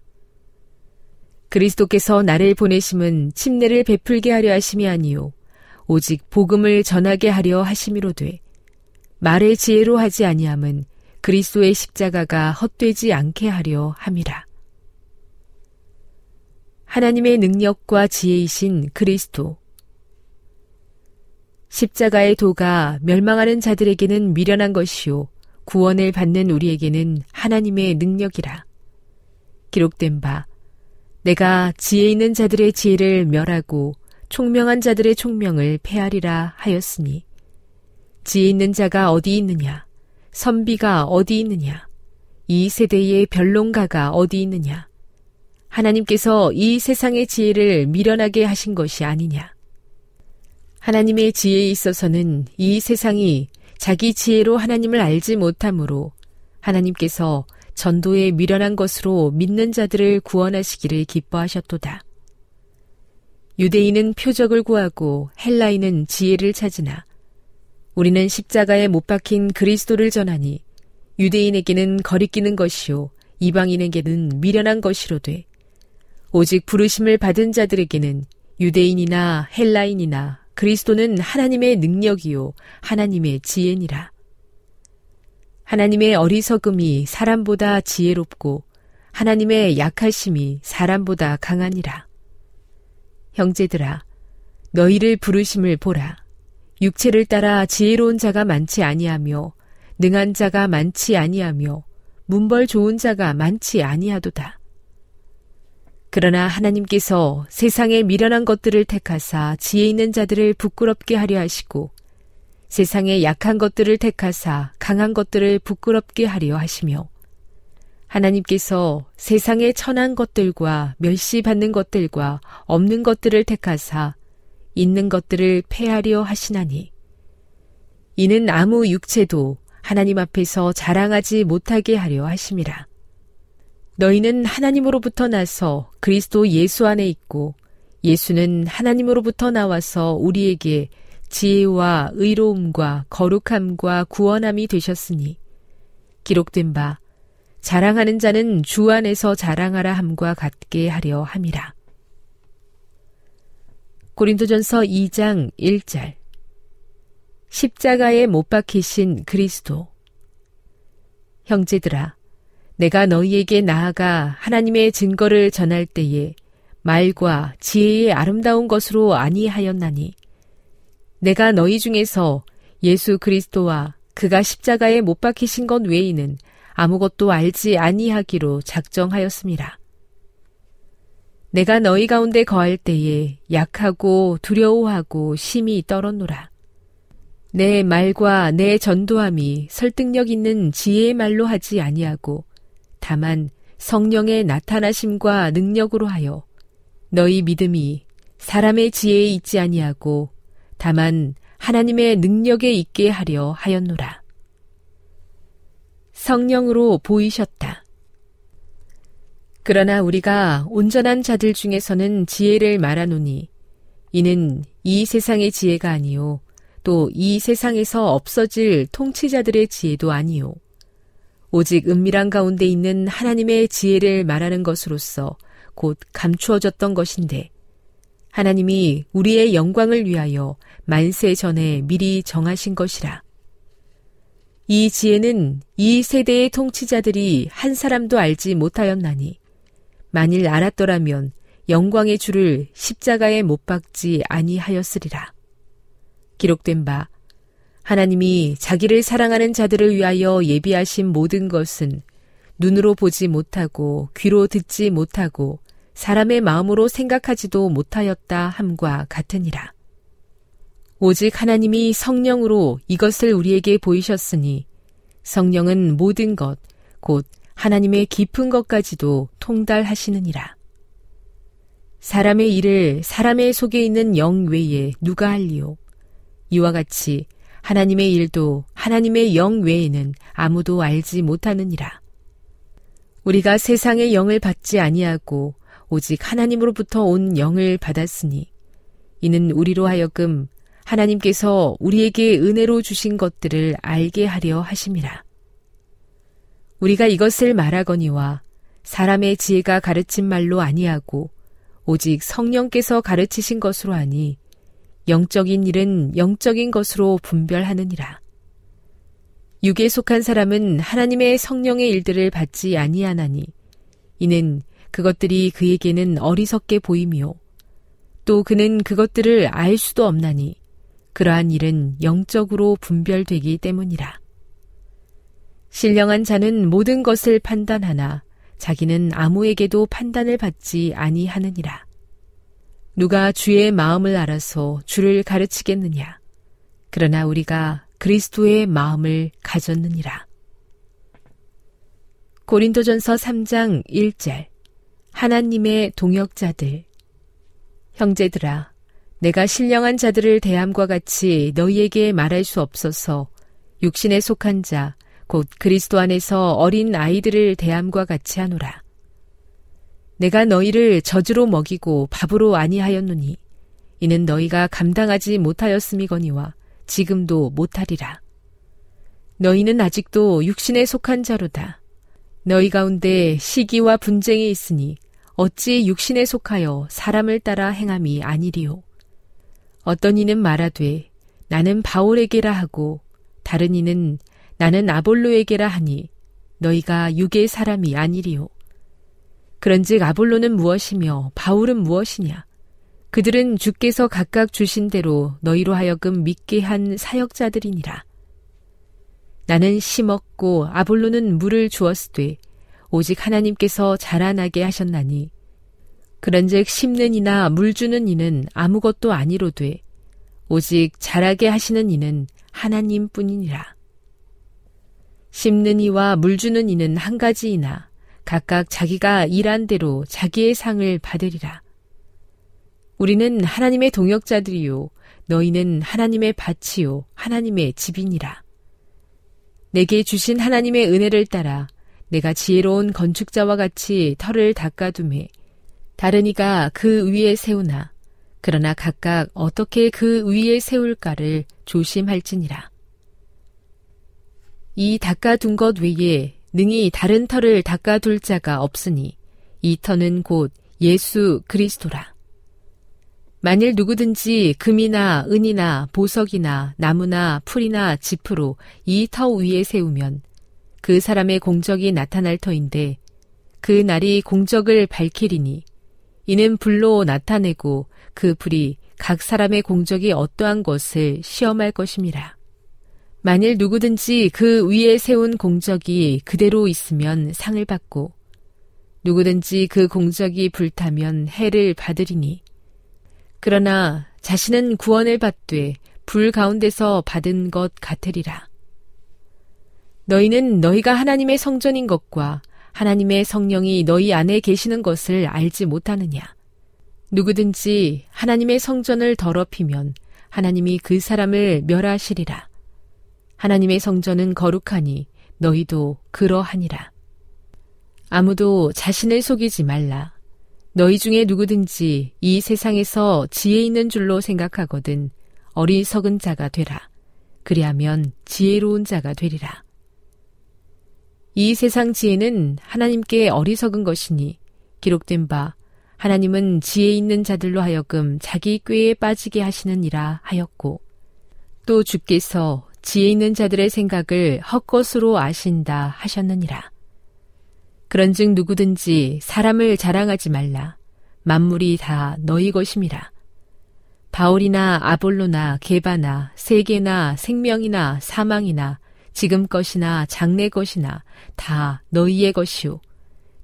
그리스도께서 나를 보내심은 침례를 베풀게 하려 하심이 아니요 오직 복음을 전하게 하려 하심이로돼 말의 지혜로 하지 아니함은 그리스도의 십자가가 헛되지 않게 하려 함이라. 하나님의 능력과 지혜이신 그리스도. 십자가의 도가 멸망하는 자들에게는 미련한 것이요. 구원을 받는 우리에게는 하나님의 능력이라. 기록된 바, 내가 지혜 있는 자들의 지혜를 멸하고 총명한 자들의 총명을 폐하리라 하였으니, 지혜 있는 자가 어디 있느냐? 선비가 어디 있느냐? 이 세대의 변론가가 어디 있느냐? 하나님께서 이 세상의 지혜를 미련하게 하신 것이 아니냐. 하나님의 지혜에 있어서는 이 세상이 자기 지혜로 하나님을 알지 못하므로 하나님께서 전도에 미련한 것으로 믿는 자들을 구원하시기를 기뻐하셨도다. 유대인은 표적을 구하고 헬라인은 지혜를 찾으나 우리는 십자가에 못 박힌 그리스도를 전하니 유대인에게는 거리끼는 것이요 이방인에게는 미련한 것이로 돼 오직 부르심을 받은 자들에게는 유대인이나 헬라인이나 그리스도는 하나님의 능력이요 하나님의 지혜니라. 하나님의 어리석음이 사람보다 지혜롭고 하나님의 약하심이 사람보다 강하니라. 형제들아, 너희를 부르심을 보라. 육체를 따라 지혜로운 자가 많지 아니하며 능한 자가 많지 아니하며 문벌 좋은 자가 많지 아니하도다. 그러나 하나님께서 세상에 미련한 것들을 택하사 지혜 있는 자들을 부끄럽게 하려 하시고 세상에 약한 것들을 택하사 강한 것들을 부끄럽게 하려 하시며 하나님께서 세상의 천한 것들과 멸시받는 것들과 없는 것들을 택하사 있는 것들을 폐하려 하시나니 이는 아무 육체도 하나님 앞에서 자랑하지 못하게 하려 하심이라. 너희는 하나님으로부터 나서 그리스도 예수 안에 있고 예수는 하나님으로부터 나와서 우리에게 지혜와 의로움과 거룩함과 구원함이 되셨으니 기록된 바 자랑하는 자는 주 안에서 자랑하라 함과 같게 하려 함이라. 고린도전서 2장 1절 십자가에 못 박히신 그리스도 형제들아 내가 너희에게 나아가 하나님의 증거를 전할 때에 말과 지혜의 아름다운 것으로 아니하였나니 내가 너희 중에서 예수 그리스도와 그가 십자가에 못 박히신 것 외에는 아무것도 알지 아니하기로 작정하였습니다. 내가 너희 가운데 거할 때에 약하고 두려워하고 심히 떨었노라. 내 말과 내 전도함이 설득력 있는 지혜의 말로 하지 아니하고 다만 성령의 나타나심과 능력으로 하여 너희 믿음이 사람의 지혜에 있지 아니하고 다만 하나님의 능력에 있게 하려 하였노라. 성령으로 보이셨다. 그러나 우리가 온전한 자들 중에서는 지혜를 말하노니 이는 이 세상의 지혜가 아니요 또 이 세상에서 없어질 통치자들의 지혜도 아니요 오직 은밀한 가운데 있는 하나님의 지혜를 말하는 것으로서 곧 감추어졌던 것인데 하나님이 우리의 영광을 위하여 만세 전에 미리 정하신 것이라. 이 지혜는 이 세대의 통치자들이 한 사람도 알지 못하였나니 만일 알았더라면 영광의 주를 십자가에 못 박지 아니하였으리라. 기록된 바 하나님이 자기를 사랑하는 자들을 위하여 예비하신 모든 것은 눈으로 보지 못하고 귀로 듣지 못하고 사람의 마음으로 생각하지도 못하였다 함과 같으니라. 오직 하나님이 성령으로 이것을 우리에게 보이셨으니 성령은 모든 것, 곧 하나님의 깊은 것까지도 통달하시느니라. 사람의 일을 사람의 속에 있는 영 외에 누가 할리요? 이와 같이 하나님의 일도 하나님의 영 외에는 아무도 알지 못하느니라. 우리가 세상의 영을 받지 아니하고 오직 하나님으로부터 온 영을 받았으니 이는 우리로 하여금 하나님께서 우리에게 은혜로 주신 것들을 알게 하려 하심이라. 우리가 이것을 말하거니와 사람의 지혜가 가르친 말로 아니하고 오직 성령께서 가르치신 것으로 하니 영적인 일은 영적인 것으로 분별하느니라. 육에 속한 사람은 하나님의 성령의 일들을 받지 아니하나니 이는 그것들이 그에게는 어리석게 보이며 또 그는 그것들을 알 수도 없나니 그러한 일은 영적으로 분별되기 때문이라. 신령한 자는 모든 것을 판단하나 자기는 아무에게도 판단을 받지 아니하느니라. 누가 주의 마음을 알아서 주를 가르치겠느냐? 그러나 우리가 그리스도의 마음을 가졌느니라. 고린도전서 3장 1절 하나님의 동역자들 형제들아 내가 신령한 자들을 대함과 같이 너희에게 말할 수 없어서 육신에 속한 자 곧 그리스도 안에서 어린 아이들을 대함과 같이 하노라. 내가 너희를 저주로 먹이고 밥으로 아니하였노니 이는 너희가 감당하지 못하였음이거니와 지금도 못하리라. 너희는 아직도 육신에 속한 자로다. 너희 가운데 시기와 분쟁이 있으니 어찌 육신에 속하여 사람을 따라 행함이 아니리요. 어떤 이는 말하되 나는 바울에게라 하고 다른 이는 나는 아볼로에게라 하니 너희가 육의 사람이 아니리요. 그런즉 아볼로는 무엇이며 바울은 무엇이냐? 그들은 주께서 각각 주신 대로 너희로 하여금 믿게 한 사역자들이니라. 나는 심었고 아볼로는 물을 주었으되 오직 하나님께서 자라나게 하셨나니 그런즉 심는 이나 물 주는 이는 아무것도 아니로되 오직 자라게 하시는 이는 하나님뿐이니라. 심는 이와 물 주는 이는 한 가지이나 각각 자기가 일한 대로 자기의 상을 받으리라. 우리는 하나님의 동역자들이요 너희는 하나님의 밭이요 하나님의 집이니라. 내게 주신 하나님의 은혜를 따라 내가 지혜로운 건축자와 같이 털을 닦아둠에 다른 이가 그 위에 세우나 그러나 각각 어떻게 그 위에 세울까를 조심할지니라. 이 닦아둔 것 외에 능히 다른 터를 닦아둘 자가 없으니 이 터는 곧 예수 그리스도라. 만일 누구든지 금이나 은이나 보석이나 나무나 풀이나 지프로 이 터 위에 세우면 그 사람의 공적이 나타날 터인데 그 날이 공적을 밝히리니 이는 불로 나타내고 그 불이 각 사람의 공적이 어떠한 것을 시험할 것임이라. 만일 누구든지 그 위에 세운 공적이 그대로 있으면 상을 받고 누구든지 그 공적이 불타면 해를 받으리니 그러나 자신은 구원을 받되 불 가운데서 받은 것 같으리라. 너희는 너희가 하나님의 성전인 것과 하나님의 성령이 너희 안에 계시는 것을 알지 못하느냐. 누구든지 하나님의 성전을 더럽히면 하나님이 그 사람을 멸하시리라. 하나님의 성전은 거룩하니 너희도 그러하니라. 아무도 자신을 속이지 말라. 너희 중에 누구든지 이 세상에서 지혜 있는 줄로 생각하거든 어리석은 자가 되라. 그리하면 지혜로운 자가 되리라. 이 세상 지혜는 하나님께 어리석은 것이니 기록된 바 하나님은 지혜 있는 자들로 하여금 자기 꾀에 빠지게 하시느니라 하였고 또 주께서 지혜 있는 자들의 생각을 헛것으로 아신다 하셨느니라. 그런즉 누구든지 사람을 자랑하지 말라. 만물이 다 너희 것임이라. 바울이나 아볼로나 게바나 세계나 생명이나 사망이나 지금 것이나 장래 것이나 다 너희의 것이요.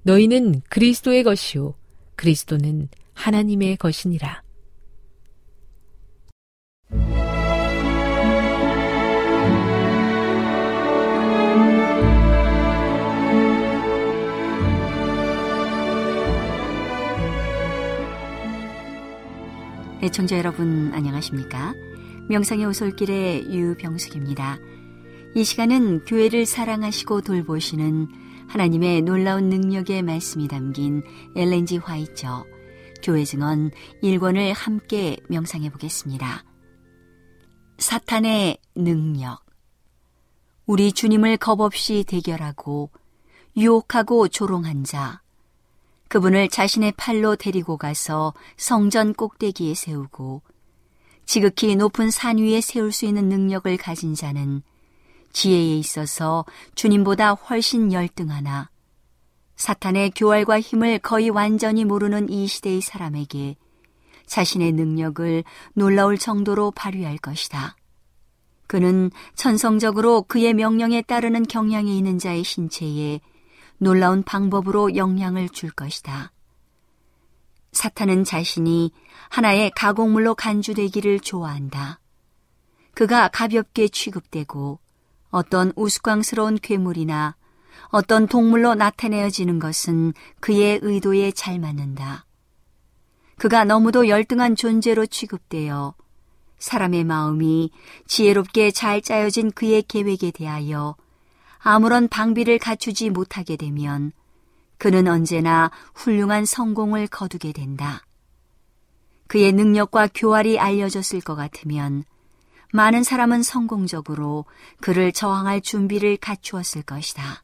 너희는 그리스도의 것이요. 그리스도는 하나님의 것이니라. 애청자 여러분 안녕하십니까? 명상의 오솔길의 유병숙입니다. 이 시간은 교회를 사랑하시고 돌보시는 하나님의 놀라운 능력의 말씀이 담긴 엘렌지 화이처 교회 증언 1권을 함께 명상해 보겠습니다. 사탄의 능력 우리 주님을 겁없이 대결하고 유혹하고 조롱한 자 그분을 자신의 팔로 데리고 가서 성전 꼭대기에 세우고 지극히 높은 산 위에 세울 수 있는 능력을 가진 자는 지혜에 있어서 주님보다 훨씬 열등하나 사탄의 교활과 힘을 거의 완전히 모르는 이 시대의 사람에게 자신의 능력을 놀라울 정도로 발휘할 것이다. 그는 천성적으로 그의 명령에 따르는 경향이 있는 자의 신체에 놀라운 방법으로 영향을 줄 것이다. 사탄은 자신이 하나의 가공물로 간주되기를 좋아한다. 그가 가볍게 취급되고 어떤 우스꽝스러운 괴물이나 어떤 동물로 나타내어지는 것은 그의 의도에 잘 맞는다. 그가 너무도 열등한 존재로 취급되어 사람의 마음이 지혜롭게 잘 짜여진 그의 계획에 대하여 아무런 방비를 갖추지 못하게 되면 그는 언제나 훌륭한 성공을 거두게 된다. 그의 능력과 교활이 알려졌을 것 같으면 많은 사람은 성공적으로 그를 저항할 준비를 갖추었을 것이다.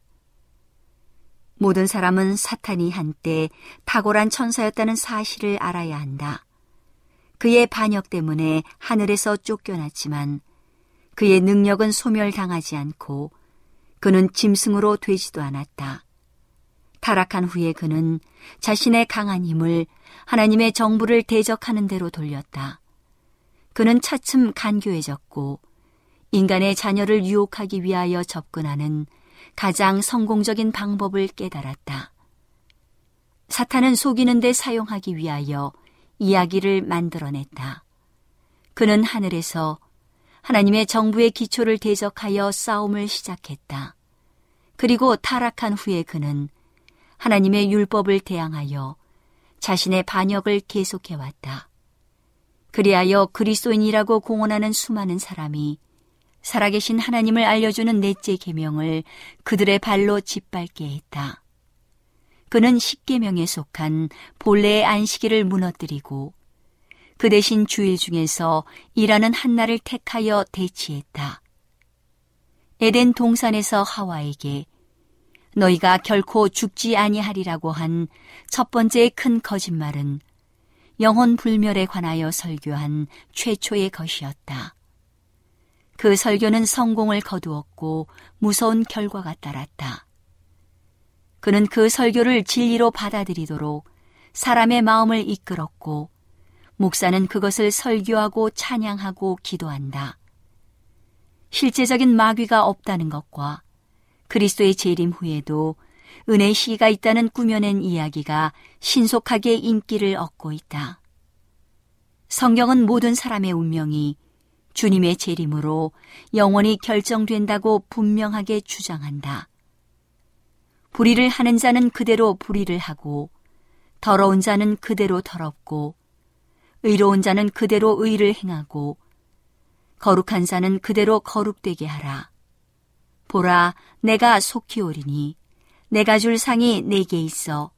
모든 사람은 사탄이 한때 탁월한 천사였다는 사실을 알아야 한다. 그의 반역 때문에 하늘에서 쫓겨났지만 그의 능력은 소멸당하지 않고 그는 짐승으로 되지도 않았다. 타락한 후에 그는 자신의 강한 힘을 하나님의 정부를 대적하는 대로 돌렸다. 그는 차츰 간교해졌고 인간의 자녀를 유혹하기 위하여 접근하는 가장 성공적인 방법을 깨달았다. 사탄은 속이는 데 사용하기 위하여 이야기를 만들어냈다. 그는 하늘에서 하나님의 정부의 기초를 대적하여 싸움을 시작했다. 그리고 타락한 후에 그는 하나님의 율법을 대항하여 자신의 반역을 계속해왔다. 그리하여 그리스도인이라고 공언하는 수많은 사람이 살아계신 하나님을 알려주는 넷째 계명을 그들의 발로 짓밟게 했다. 그는 십계명에 속한 본래의 안식일을 무너뜨리고 그 대신 주일 중에서 일하는 한날을 택하여 대치했다. 에덴 동산에서 하와에게 너희가 결코 죽지 아니하리라고 한 첫 번째 큰 거짓말은 영혼 불멸에 관하여 설교한 최초의 것이었다. 그 설교는 성공을 거두었고 무서운 결과가 따랐다. 그는 그 설교를 진리로 받아들이도록 사람의 마음을 이끌었고 목사는 그것을 설교하고 찬양하고 기도한다. 실제적인 마귀가 없다는 것과 그리스도의 재림 후에도 은혜 시가 있다는 꾸며낸 이야기가 신속하게 인기를 얻고 있다. 성경은 모든 사람의 운명이 주님의 재림으로 영원히 결정된다고 분명하게 주장한다. 불의를 하는 자는 그대로 불의를 하고 더러운 자는 그대로 더럽고 의로운 자는 그대로 의를 행하고 거룩한 자는 그대로 거룩되게 하라. 보라, 내가 속히 오리니 내가 줄 상이 내게 있어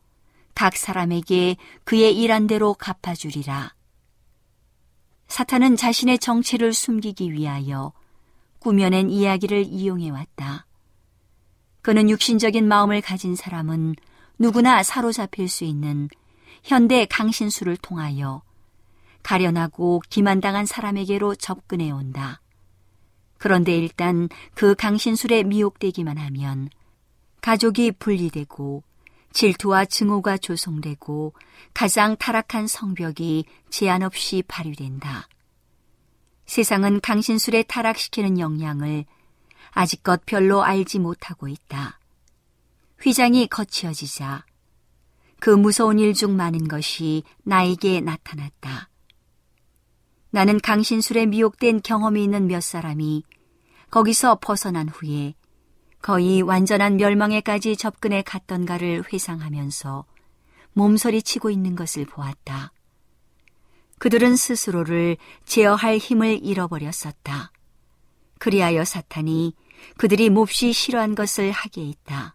각 사람에게 그의 일한 대로 갚아주리라. 사탄은 자신의 정체를 숨기기 위하여 꾸며낸 이야기를 이용해 왔다. 그는 육신적인 마음을 가진 사람은 누구나 사로잡힐 수 있는 현대 강신수를 통하여 가련하고 기만당한 사람에게로 접근해 온다. 그런데 일단 그 강신술에 미혹되기만 하면 가족이 분리되고 질투와 증오가 조성되고 가장 타락한 성벽이 제한 없이 발휘된다. 세상은 강신술에 타락시키는 영향을 아직껏 별로 알지 못하고 있다. 휘장이 거치어지자 그 무서운 일 중 많은 것이 나에게 나타났다. 나는 강신술에 미혹된 경험이 있는 몇 사람이 거기서 벗어난 후에 거의 완전한 멸망에까지 접근해 갔던가를 회상하면서 몸서리치고 있는 것을 보았다. 그들은 스스로를 제어할 힘을 잃어버렸었다. 그리하여 사탄이 그들이 몹시 싫어한 것을 하게 했다.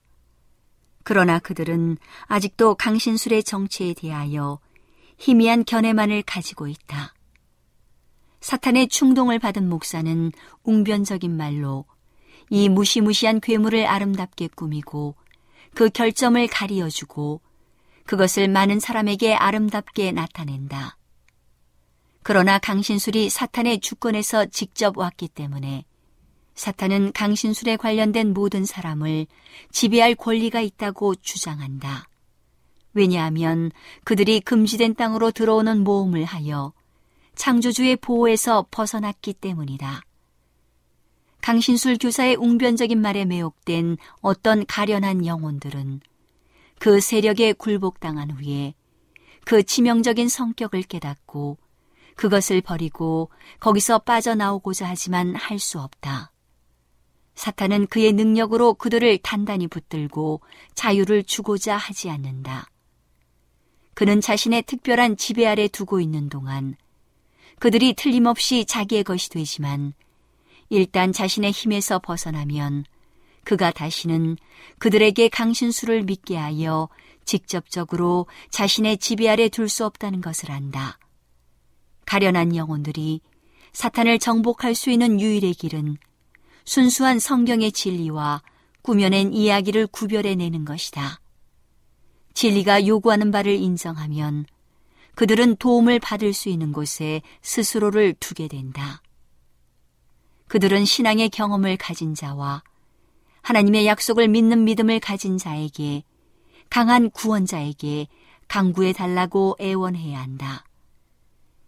그러나 그들은 아직도 강신술의 정체에 대하여 희미한 견해만을 가지고 있다. 사탄의 충동을 받은 목사는 웅변적인 말로 이 무시무시한 괴물을 아름답게 꾸미고 그 결점을 가리어주고 그것을 많은 사람에게 아름답게 나타낸다. 그러나 강신술이 사탄의 주권에서 직접 왔기 때문에 사탄은 강신술에 관련된 모든 사람을 지배할 권리가 있다고 주장한다. 왜냐하면 그들이 금지된 땅으로 들어오는 모험을 하여 창조주의 보호에서 벗어났기 때문이다. 강신술 교사의 웅변적인 말에 매혹된 어떤 가련한 영혼들은 그 세력에 굴복당한 후에 그 치명적인 성격을 깨닫고 그것을 버리고 거기서 빠져나오고자 하지만 할 수 없다. 사탄은 그의 능력으로 그들을 단단히 붙들고 자유를 주고자 하지 않는다. 그는 자신의 특별한 지배 아래 두고 있는 동안 그들이 틀림없이 자기의 것이 되지만 일단 자신의 힘에서 벗어나면 그가 다시는 그들에게 강신수를 믿게 하여 직접적으로 자신의 지배 아래 둘 수 없다는 것을 안다. 가련한 영혼들이 사탄을 정복할 수 있는 유일의 길은 순수한 성경의 진리와 꾸며낸 이야기를 구별해내는 것이다. 진리가 요구하는 바를 인정하면 그들은 도움을 받을 수 있는 곳에 스스로를 두게 된다. 그들은 신앙의 경험을 가진 자와 하나님의 약속을 믿는 믿음을 가진 자에게 강한 구원자에게 강구해 달라고 애원해야 한다.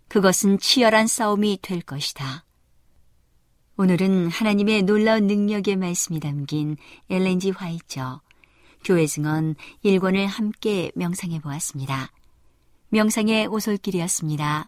그것은 치열한 싸움이 될 것이다. 오늘은 하나님의 놀라운 능력의 말씀이 담긴 엘렌지 화이처 교회 증언 1권을 함께 명상해 보았습니다. 명상의 오솔길이었습니다.